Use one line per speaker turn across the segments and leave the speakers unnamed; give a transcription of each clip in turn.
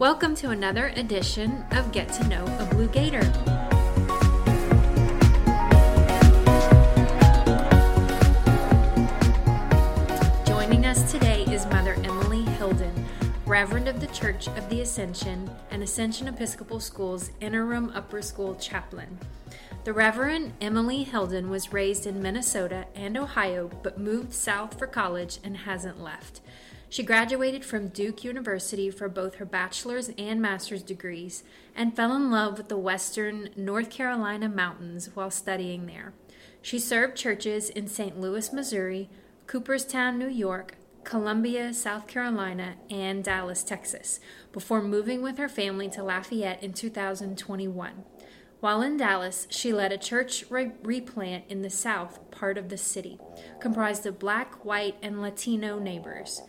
Welcome to another edition of Get to Know a Blue Gator. Joining us today is Mother Emily Hylden, Reverend of the Church of the Ascension and Ascension Episcopal School's interim upper school chaplain. The Reverend Emily Hylden was raised in Minnesota and Ohio, but moved south for college and hasn't left. She graduated from Duke University for both her bachelor's and master's degrees and fell in love with the western North Carolina mountains while studying there. She served churches in St. Louis, Missouri, Cooperstown, New York, Columbia, South Carolina, and Dallas, Texas, before moving with her family to Lafayette in 2021. While in Dallas, she led a church re- replant in the south part of the city, comprised of black, white, and Latino neighbors.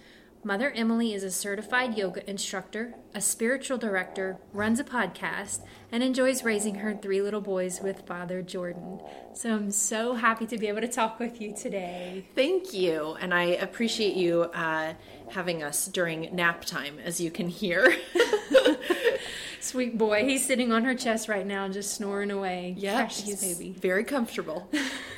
Mother Emily is a certified yoga instructor, a spiritual director, runs a podcast, and enjoys raising her three little boys with Father Jordan. So I'm so happy to be able to talk with you today.
Thank you. And I appreciate you uh, having us during nap time, as you can hear.
Sweet boy. He's sitting on her chest right now, just snoring away.
Yeah,
Precious
he's
baby.
very comfortable.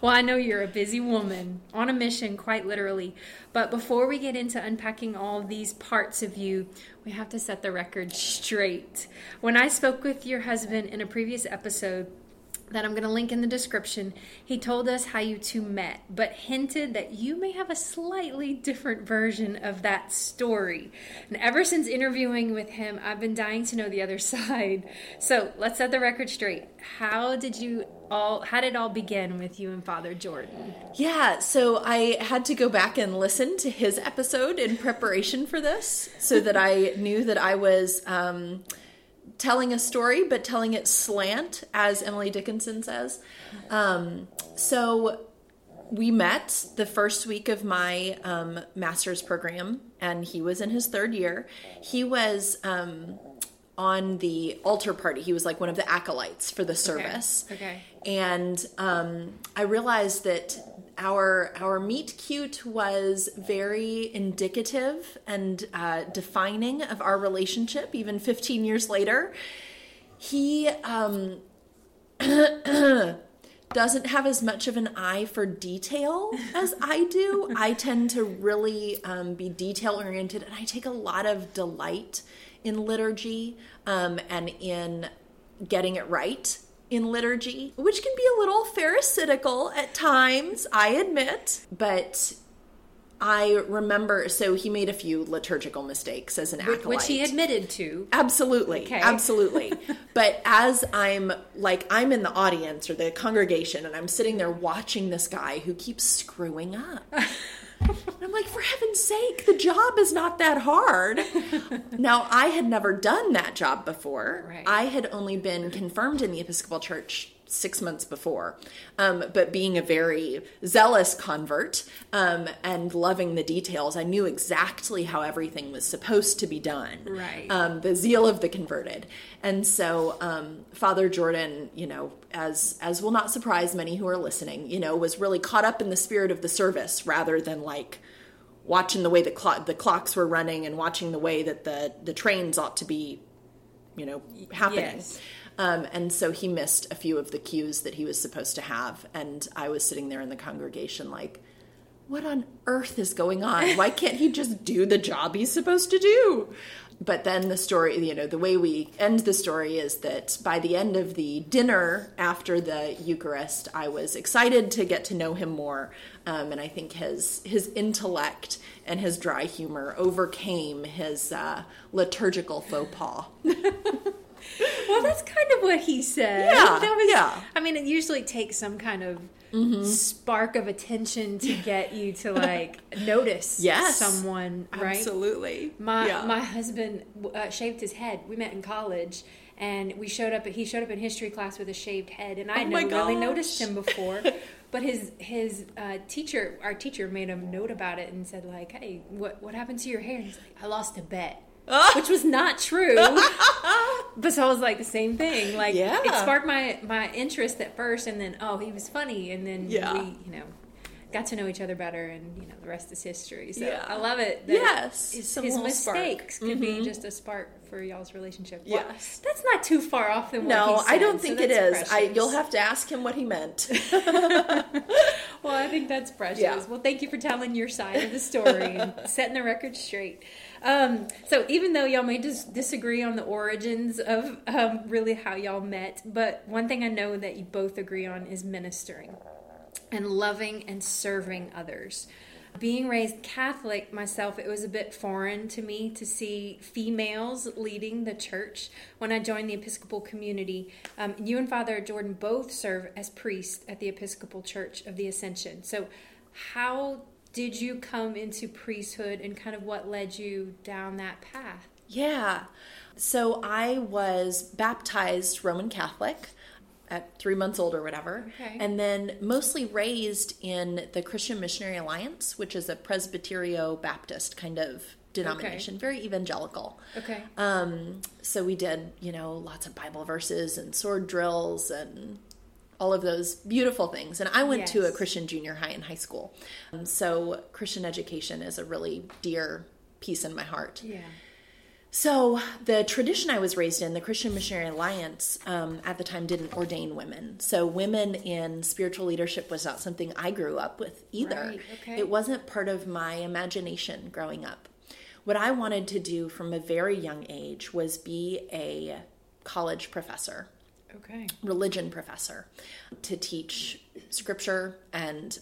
well, I know you're a busy woman on a mission, quite literally. But before we get into unpacking all these parts of you, we have to set the record straight. When I spoke with your husband in a previous episode, that I'm going to link in the description, he told us how you two met, but hinted that you may have a slightly different version of that story. And ever since interviewing with him, I've been dying to know the other side. So let's set the record straight. How did you all, how did it all begin with you and Father Jordan?
Yeah, so I had to go back and listen to his episode in preparation for this so that I knew that I was. Um, telling a story, but telling it slant, as Emily Dickinson says. Um, so we met the first week of my um, master's program, and he was in his third year. He was um, on the altar party. He was like one of the acolytes for the service.
Okay. okay.
And um, I realized that our our meet cute was very indicative and uh, defining of our relationship, even 15 years later. He um, doesn't have as much of an eye for detail as I do. I tend to really um, be detail oriented, and I take a lot of delight in liturgy um, and in getting it right in liturgy, which can be a little pharisaical at times, I admit. But I remember, so he made a few liturgical mistakes as an acolyte.
Which he admitted to.
Absolutely.
Okay.
Absolutely. but as I'm like, I'm in the audience or the congregation and I'm sitting there watching this guy who keeps screwing up. And I'm like, for heaven's sake, the job is not that hard. now, I had never done that job before.
Right.
I had only been confirmed in the Episcopal Church six months before. Um, but being a very zealous convert um, and loving the details, I knew exactly how everything was supposed to be done.
Right.
Um, the zeal of the converted. And so um, Father Jordan, you know, as as will not surprise many who are listening, you know, was really caught up in the spirit of the service rather than like watching the way the clock the clocks were running and watching the way that the the trains ought to be, you know, happening.
Yes.
Um, and so he missed a few of the cues that he was supposed to have. And I was sitting there in the congregation, like, what on earth is going on? Why can't he just do the job he's supposed to do? But then the story, you know, the way we end the story is that by the end of the dinner after the Eucharist, I was excited to get to know him more. Um, and I think his his intellect and his dry humor overcame his uh, liturgical faux pas.
Well, that's kind of what he said.
Yeah,
That was,
yeah.
I mean, it usually takes some kind of spark of attention to get you to like notice
Yes.
someone, right?
Absolutely.
My
Yeah.
my husband uh, shaved his head. We met in college, and we showed up. He showed up in history class with a shaved head, and I
Oh
never really noticed him before. But his his uh, teacher, our teacher, made a note about it and said like, "Hey, what what happened to your hair?" And he's like, "I lost a bet." Which was not true, but so I was like the same thing. Like,
Yeah.
it sparked my my interest at first, and then oh, he was funny, and then
Yeah.
we, you know, got to know each other better, and you know the rest is history. So
Yeah.
I love it. that
Yes,
his, his
little spark.
mistakes could be
Mhm.
just a spark for y'all's relationship. Well,
Yes.
that's not too far off than what
No,
he said,
I don't
so
think it is. I you'll have to ask him what he meant.
Well, I think that's precious.
Yeah.
Well, thank you for telling your side of the story and setting the record straight. Um, so, even though y'all may dis- disagree on the origins of um, really how y'all met, but one thing I know that you both agree on is ministering and loving and serving others. Being raised Catholic myself, it was a bit foreign to me to see females leading the church when I joined the Episcopal community. Um, you and Father Jordan both serve as priests at the Episcopal Church of the Ascension. So, how did you come into priesthood and kind of what led you down that path?
Yeah. So I was baptized Roman Catholic at three months old or whatever.
Okay.
And then mostly raised in the Christian Missionary Alliance, which is a Presbyterio Baptist kind of denomination, very evangelical.
Okay.
Um, so we did, you know, lots of Bible verses and sword drills and all of those beautiful things. And I went to a Christian junior high and high school. Um, so Christian education is a really dear piece in my heart.
Yeah.
So, the tradition I was raised in, the Christian Missionary Alliance, um, at the time didn't ordain women. So, women in spiritual leadership was not something I grew up with either.
Right, okay.
It wasn't part of my imagination growing up. What I wanted to do from a very young age was be a college professor
Okay.
religion professor to teach scripture and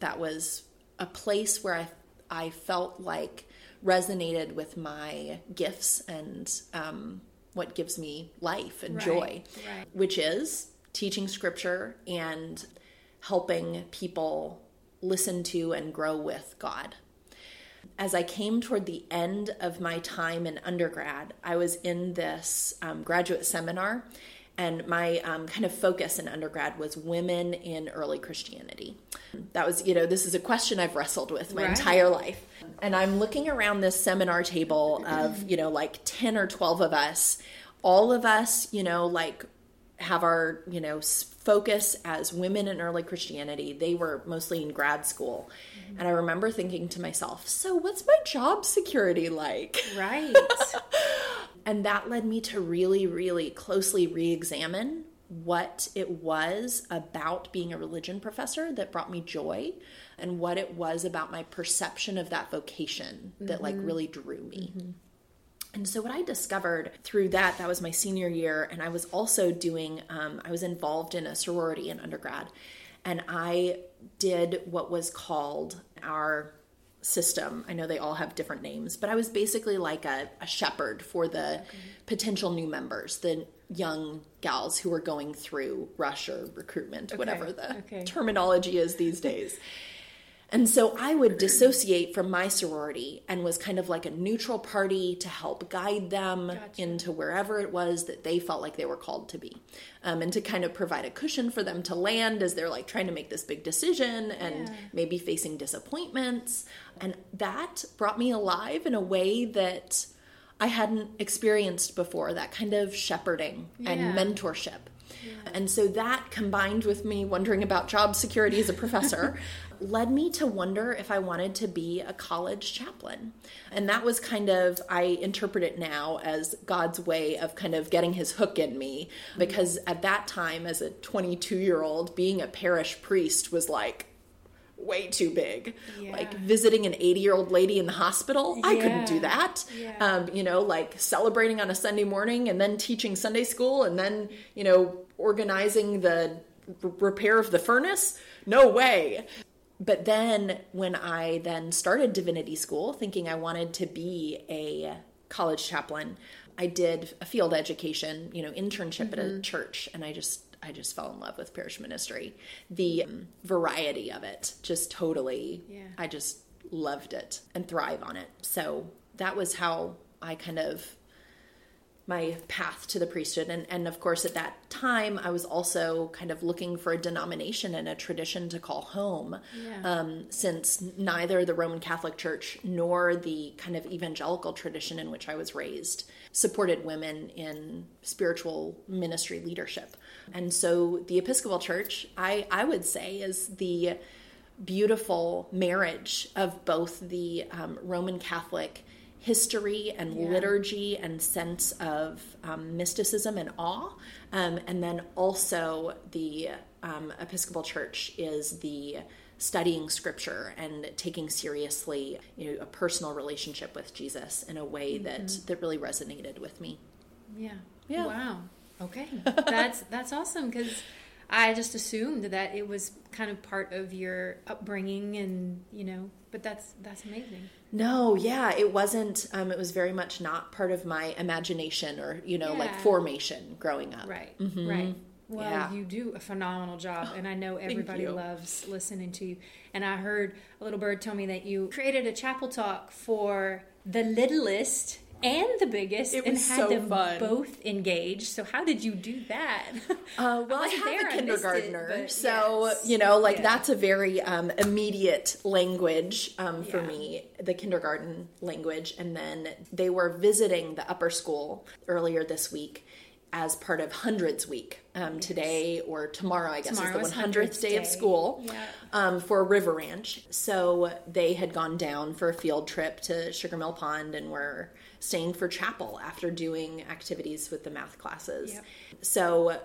that was a place where I I felt like resonated with my gifts and um, what gives me life and
Right,
joy,
right.
which is teaching scripture and helping people listen to and grow with God. As I came toward the end of my time in undergrad, I was in this um, graduate seminar, and my um, kind of focus in undergrad was women in early Christianity. That was, you know, this is a question I've wrestled with my
Right.
entire life. And I'm looking around this seminar table of, you know, like 10 or 12 of us, all of us, you know, like have our you know focus as women in early christianity they were mostly in grad school and i remember thinking to myself so what's my job security like
Right.
and that led me to really really closely re-examine what it was about being a religion professor that brought me joy and what it was about my perception of that vocation that like really drew me. And so, what I discovered through that, that was my senior year, and I was also doing, um, I was involved in a sorority in undergrad, and I did what was called our system. I know they all have different names, but I was basically like a, a shepherd for the potential new members, the young gals who were going through rush or recruitment, whatever the
okay.
terminology is these days. And so I would dissociate from my sorority and was kind of like a neutral party to help guide them
Gotcha.
into wherever it was that they felt like they were called to be. Um, and to kind of provide a cushion for them to land as they're like trying to make this big decision and
Yeah.
maybe facing disappointments. And that brought me alive in a way that I hadn't experienced before that kind of shepherding
Yeah.
and mentorship. And so that combined with me wondering about job security as a professor led me to wonder if I wanted to be a college chaplain. And that was kind of, I interpret it now as God's way of kind of getting his hook in me. Mm-hmm. Because at that time, as a 22 year old, being a parish priest was like, way too big.
Yeah.
Like visiting an 80 year old lady in the hospital, I couldn't do that.
Yeah.
Um, you know, like celebrating on a Sunday morning and then teaching Sunday school and then, you know, organizing the r- repair of the furnace. No way. But then when I then started divinity school, thinking I wanted to be a college chaplain, I did a field education, you know, internship at a church, and I just I just fell in love with parish ministry. The um, variety of it, just totally.
Yeah.
I just loved it and thrive on it. So that was how I kind of my path to the priesthood. And, and of course at that time i was also kind of looking for a denomination and a tradition to call home.
Yeah.
um, since neither the roman catholic church nor the kind of evangelical tradition in which i was raised supported women in spiritual ministry leadership. And so the episcopal church i, I would say is the beautiful marriage of both the um, Roman Catholic history and
Yeah.
liturgy and sense of um, mysticism and awe. Um, and then also the um, Episcopal Church is the studying scripture and taking seriously you know a personal relationship with Jesus in a way that that really resonated with me.
Yeah.
Yeah.
Wow. Okay. That's that's awesome because I just assumed that it was kind of part of your upbringing and you know, but that's that's amazing.
No, yeah, it wasn't. Um, it was very much not part of my imagination or you know like formation growing up.
Right. Right. Well,
Yeah.
you do a phenomenal job, and I know everybody loves listening to you. And I heard a little bird tell me that you created a chapel talk for the littlest and the biggest, and had
so
them
fun.
both engaged. So how did you do that?
Uh, well, I,
wasn't
have
there,
a
I missed it,
kindergartner, so
yes.
you know, like
Yeah.
that's a very um, immediate language um, for
Yeah.
me, the kindergarten language. And then they were visiting the upper school earlier this week as part of Hundreds Week. Um, Today or tomorrow, I guess,
Tomorrow
is the 100th day of school
Yeah.
um, for River Ranch. So they had gone down for a field trip to Sugar Mill Pond and were staying for chapel after doing activities with the math classes.
Yep.
So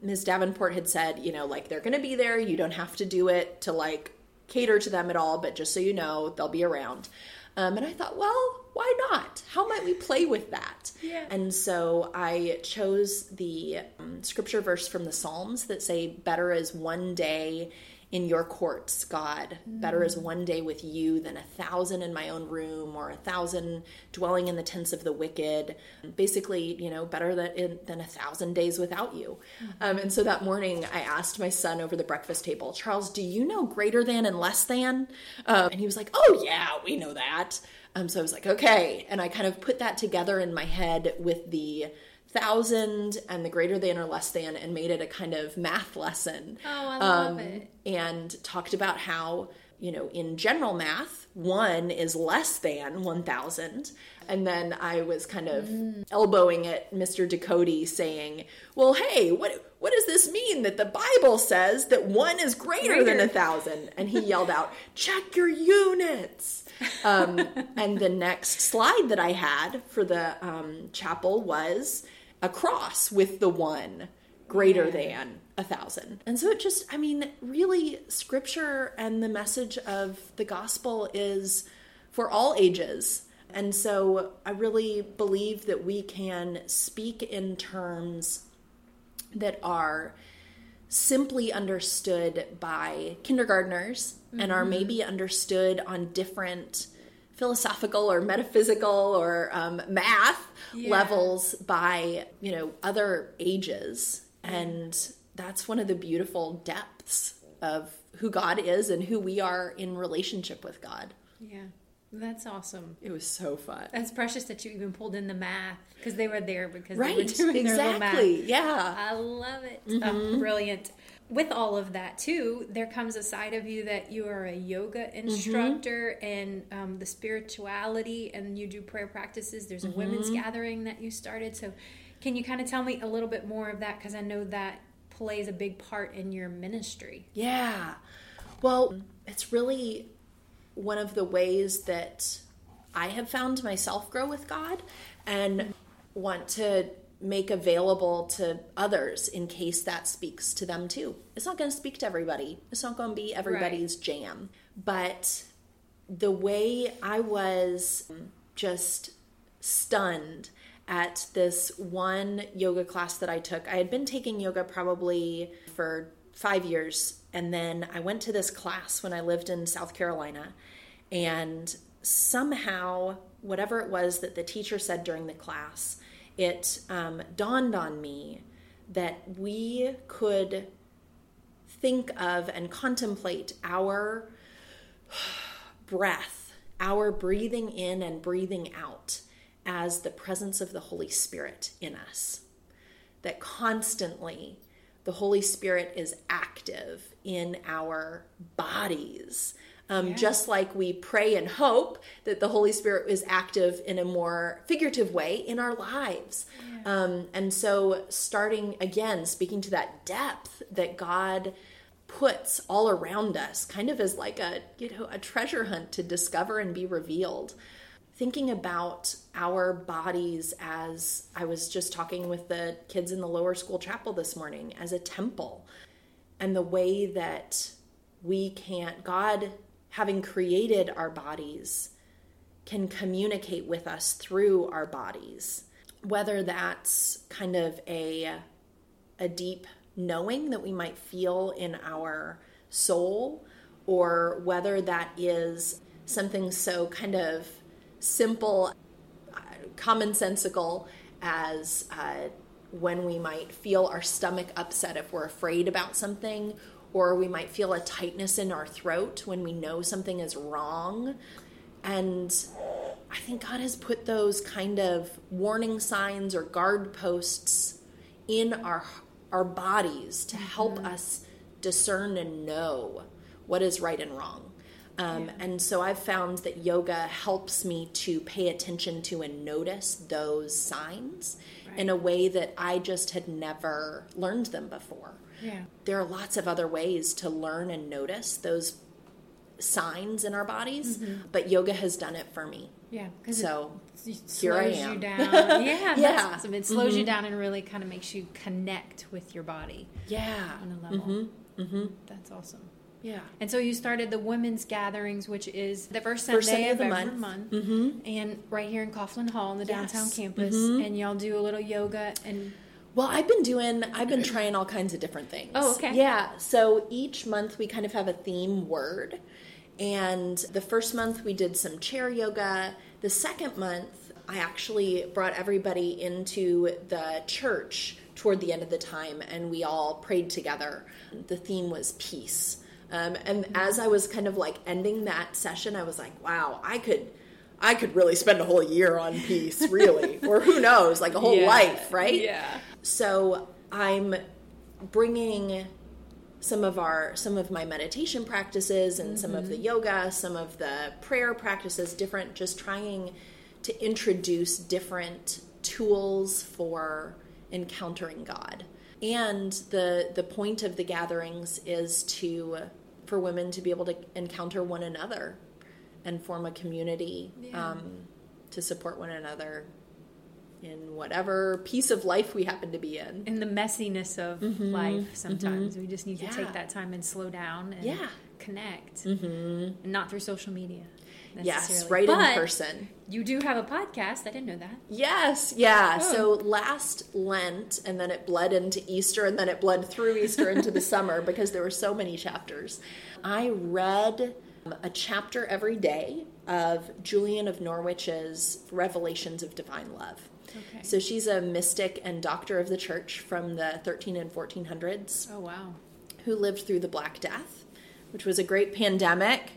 Ms. Davenport had said, you know, like they're going to be there. You don't have to do it to like cater to them at all, but just so you know, they'll be around. Um, and I thought, well, why not? How might we play with that?
Yeah.
And so I chose the um, scripture verse from the Psalms that say, Better is one day in your courts, God. Better is one day with you than a thousand in my own room or a thousand dwelling in the tents of the wicked. Basically, you know, better than, than a thousand days without you. Um, and so that morning, I asked my son over the breakfast table, Charles, do you know greater than and less than? Um, and he was like, Oh, yeah, we know that. Um, so I was like, okay. And I kind of put that together in my head with the thousand and the greater than or less than and made it a kind of math lesson.
Oh, I love
Um,
it.
And talked about how, you know, in general math, one is less than 1,000. And then I was kind of
Mm.
elbowing at Mr. Ducote saying, well, hey, what, what does this mean that the Bible says that one is greater, than
Greater.
a thousand? And he yelled out, check your units. Um, and the next slide that I had for the um, chapel was a cross with the one greater than a thousand. And so it just, I mean, really, scripture and the message of the gospel is for all ages. And so I really believe that we can speak in terms that are simply understood by kindergartners and are mm-hmm. maybe understood on different philosophical or metaphysical or um, math
Yeah.
levels by you know other ages and that's one of the beautiful depths of who god is and who we are in relationship with god
Yeah. That's awesome.
it was so fun
That's precious that you even pulled in the math because they were there because they were
right
doing their little math.
exactly yeah
I love it.
Mm-hmm.
Oh, brilliant. With all of that too, there comes a side of you that you are a yoga
Mm-hmm.
instructor and um, the spirituality, and you do prayer practices. There's a women's
Mm-hmm.
gathering that you started. So, can you kind of tell me a little bit more of that? Because I know that plays a big part in your ministry.
Yeah. Well, it's really one of the ways that I have found myself grow with God and want to make available to others in case that speaks to them too. It's not going to speak to everybody, it's not going to be everybody's jam. But the way I was just stunned at this one yoga class that I took. I had been taking yoga probably for five years, and then I went to this class when I lived in South Carolina, and somehow, whatever it was that the teacher said during the class, it um, dawned on me that we could think of and contemplate our breath, our breathing in and breathing out as the presence of the Holy Spirit in us. That constantly the Holy Spirit is active in our bodies. Um, Just like we pray and hope that the Holy Spirit is active in a more figurative way in our lives. Um, and so, starting again, speaking to that depth that God puts all around us, kind of as like a you know a treasure hunt to discover and be revealed. Thinking about our bodies as I was just talking with the kids in the lower school chapel this morning as a temple, and the way that we can't God having created our bodies can communicate with us through our bodies. Whether that's kind of a a deep knowing that we might feel in our soul or whether that is something so kind of simple uh, commonsensical as uh, when we might feel our stomach upset if we're afraid about something or we might feel a tightness in our throat when we know something is wrong and I think God has put those kind of warning signs or guard posts in our our bodies to help mm-hmm. us discern and know what is right and wrong. Um, yeah. And so I've found that yoga helps me to pay attention to and notice those signs right. in a way that I just had never learned them before.
Yeah.
There are lots of other ways to learn and notice those signs in our bodies, mm-hmm. but yoga has done it for me.
Yeah,
so
it, it slows you down. yeah, yeah. Awesome. It slows mm-hmm. you down and really kind of makes you connect with your body.
Yeah,
on a level. Mm-hmm. Mm-hmm. That's awesome.
Yeah.
And so you started the women's gatherings, which is the first Sunday, first Sunday of, of, every month, month
mm-hmm.
and right here in Coughlin Hall in the yes. downtown campus. Mm-hmm. And y'all do a little yoga and.
Well, I've been doing, I've been trying all kinds of different things.
Oh, okay.
Yeah. So each month we kind of have a theme word. And the first month we did some chair yoga. The second month, I actually brought everybody into the church toward the end of the time and we all prayed together. The theme was peace. Um, and as I was kind of like ending that session, I was like, wow, I could. I could really spend a whole year on peace, really, or who knows, like a whole yeah. life, right?
Yeah.
So I'm bringing some of our some of my meditation practices and mm-hmm. some of the mm-hmm. yoga some of the prayer practices different just trying to introduce different tools for encountering god and the the point of the gatherings is to for women to be able to encounter one another and form a community yeah. um, to support one another in whatever piece of life we happen to be in.
In the messiness of mm-hmm, life, sometimes mm-hmm. we just need to take that time and slow down and
yeah.
connect,
mm-hmm.
and not through social media.
Yes, right
but
in person.
You do have a podcast. I didn't know that.
Yes, yeah. Oh. So last Lent, and then it bled into Easter, and then it bled through Easter into the summer because there were so many chapters. I read a chapter every day of Julian of Norwich's Revelations of Divine Love.
Okay.
So she's a mystic and doctor of the church from the 13 and 1400s.
Oh, wow.
Who lived through the Black Death, which was a great pandemic.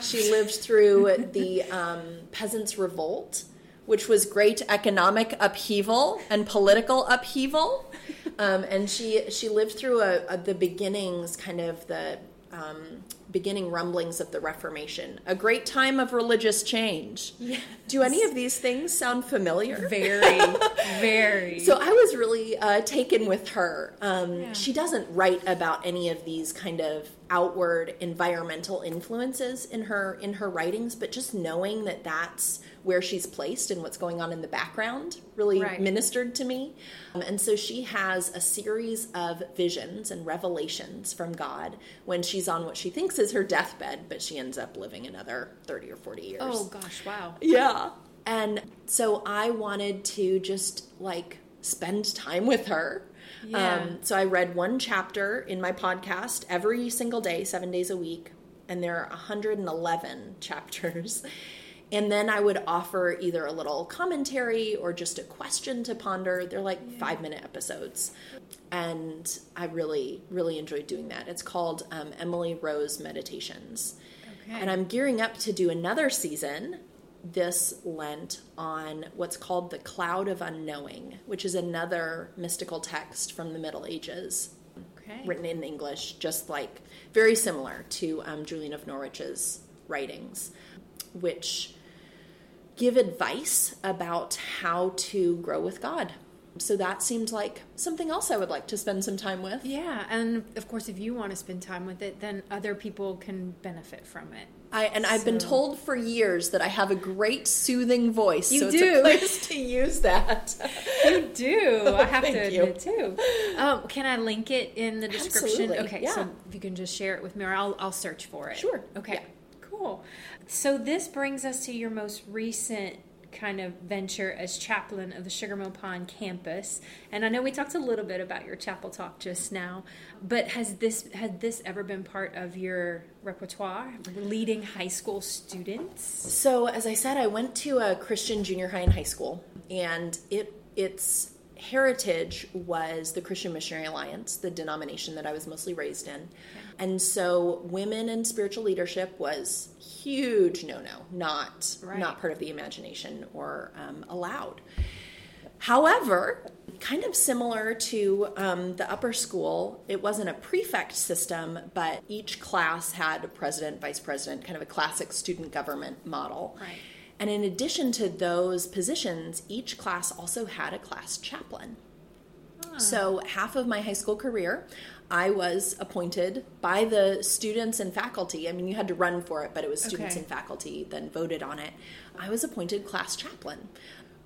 She lived through the um, Peasants' Revolt, which was great economic upheaval and political upheaval. Um, and she she lived through a, a, the beginnings, kind of the um, beginning rumblings of the Reformation, a great time of religious change.
Yes.
Do any of these things sound familiar?
Very, very.
So I was really uh, taken with her. Um, yeah. She doesn't write about any of these kind of outward environmental influences in her in her writings, but just knowing that that's where she's placed and what's going on in the background really right. ministered to me. Um, and so she has a series of visions and revelations from God when she's on what she thinks is her deathbed, but she ends up living another 30 or 40 years.
Oh, gosh, wow.
Yeah. And so I wanted to just like spend time with her.
Yeah. Um,
so I read one chapter in my podcast every single day, seven days a week, and there are 111 chapters. And then I would offer either a little commentary or just a question to ponder. They're like yeah. five minute episodes. And I really, really enjoyed doing that. It's called um, Emily Rose Meditations.
Okay.
And I'm gearing up to do another season this Lent on what's called the Cloud of Unknowing, which is another mystical text from the Middle Ages.
Okay.
Written in English, just like very similar to um, Julian of Norwich's writings, which give advice about how to grow with God. So that seemed like something else I would like to spend some time with.
Yeah, and of course, if you want to spend time with it, then other people can benefit from it.
I, and I've been told for years that I have a great soothing voice.
You
so
do.
it's a place to use that.
You do. I have to
you.
admit too. Um, can I link it in the description?
Absolutely,
Okay,
yeah.
so if you can just share it with me, or I'll I'll search for it.
Sure,
Okay.
yeah.
Cool. So this brings us to your most recent kind of venture as chaplain of the Sugar Mill Pond campus. And I know we talked a little bit about your chapel talk just now, but has this had this ever been part of your repertoire, leading high school students?
So, as I said, I went to a Christian junior high and high school, and it its heritage was the Christian Missionary Alliance, the denomination that I was mostly raised in. And so, women in spiritual leadership was huge no no, not
Right.
not part of the imagination or um, allowed. However, kind of similar to um, the upper school, it wasn't a prefect system, but each class had a president, vice president, kind of a classic student government model.
Right.
And in addition to those positions, each class also had a class chaplain. So, half of my high school career, I was appointed by the students and faculty. I mean, you had to run for it, but it was students
Okay.
and faculty then voted on it. I was appointed class chaplain,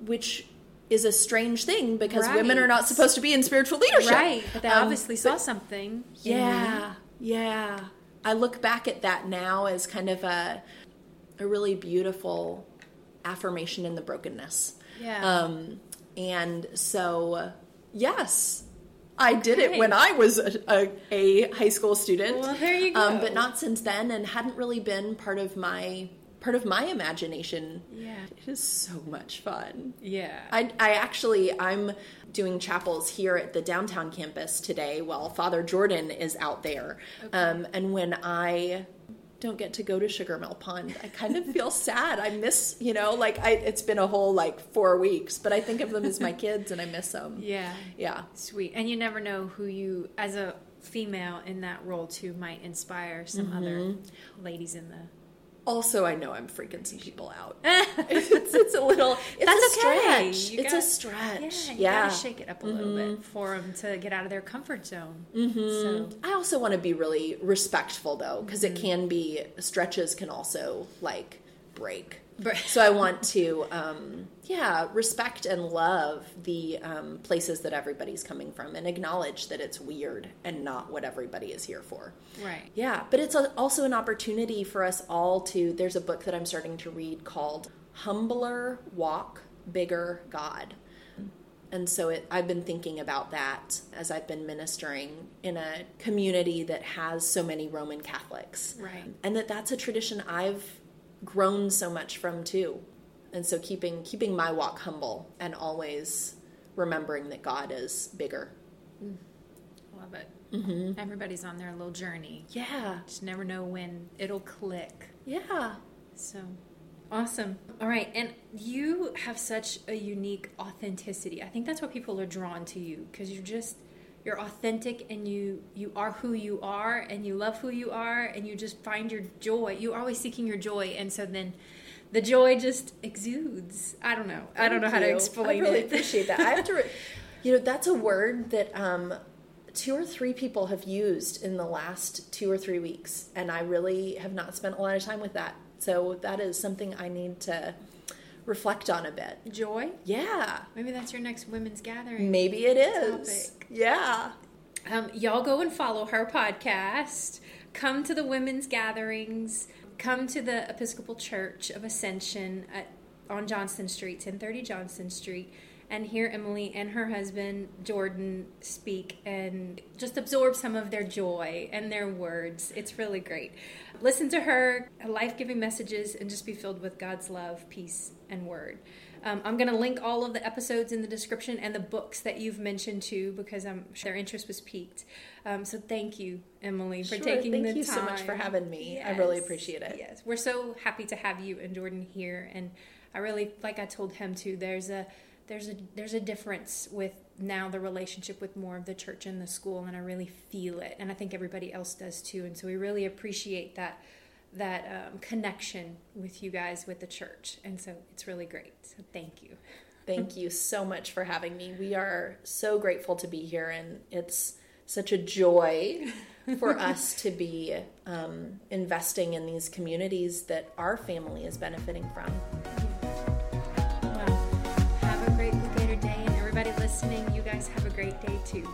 which is a strange thing because women are not supposed to be in spiritual leadership.
Right, but they
Um,
obviously saw something.
yeah, yeah. I look back at that now as kind of a a really beautiful affirmation in the brokenness.
Yeah.
Um, and so, yes, I did it when I was a, a, a high school student.
Well, there you
Um, but not since then, and hadn't really been part of my part of my imagination.
Yeah.
It is so much fun.
Yeah.
I, I actually I'm doing chapels here at the downtown campus today while Father Jordan is out there. Um, and when I don't get to go to Sugar Mill Pond, I kind of feel sad. I miss, you know, like I it's been a whole like four weeks, but I think of them as my kids and I miss them.
yeah.
Yeah.
Sweet. And you never know who you, as a female in that role too, might inspire some other
Mm-hmm.
ladies in the.
Also, I know I'm freaking some people out. it's, it's a little. It's
That's
a
okay.
stretch.
You
it's
gotta-
a stretch.
Yeah, you
yeah.
gotta shake it up a little bit for them to get out of their comfort zone. So,
Mm-hmm. I also want to be really respectful though, because
Mm-hmm.
it can be stretches can also like break.
But-
So I want to, um, yeah, respect and love the um, places that everybody's coming from, and acknowledge that it's weird and not what everybody is here for.
right.
Yeah, but it's a, also an opportunity for us all to. There's a book that I'm starting to read called "Humbler Walk, Bigger God." And so it, I've been thinking about that as I've been ministering in a community that has so many Roman Catholics.
Right.
And that that's a tradition I've grown so much from too. And so keeping keeping my walk humble and always remembering that God is bigger.
Love it. Mm-hmm. Everybody's on their little journey.
Yeah.
Just never know when it'll click.
Yeah.
So awesome. All right. And you have such a unique authenticity. I think that's what people are drawn to you because you're just you're authentic and you you are who you are and you love who you are and you just find your joy. You're always seeking your joy and so then the joy just exudes. I don't know. I don't know how to explain it.
I really
it.
appreciate that. I have to, re- you know, that's a word that um, two or three people have used in the last two or three weeks, and I really have not spent a lot of time with that. So that is something I need to reflect on a bit.
joy?
Yeah,
Maybe that's your next women's gathering.
maybe it is.
Topic.
Yeah.
Um, y'all go and follow her podcast. Come to the women's gatherings. Come to the Episcopal Church of Ascension at, on Johnston Street, 1030 Johnston Street, and hear Emily and her husband Jordan speak and just absorb some of their joy and their words. It's really great. Listen to her life giving messages and just be filled with God's love, peace, and word. Um, I'm going to link all of the episodes in the description and the books that you've mentioned too, because I'm sure their interest was piqued. Um, so thank you, Emily, for
Sure.
taking the time.
Thank you so much for having me. I really appreciate it.
Yes, we're so happy to have you and Jordan here, and I really, like I told him too. There's a there's a there's a difference with now the relationship with more of the church and the school, and I really feel it, and I think everybody else does too. And so we really appreciate that that um, connection with you guys with the church, and so it's really great. So thank you.
Thank you so much for having me. We are so grateful to be here, and it's such a joy for us to be um, investing in these communities that our family is benefiting from.
Well, have a great Gator Day, and everybody listening, you guys have a great day too.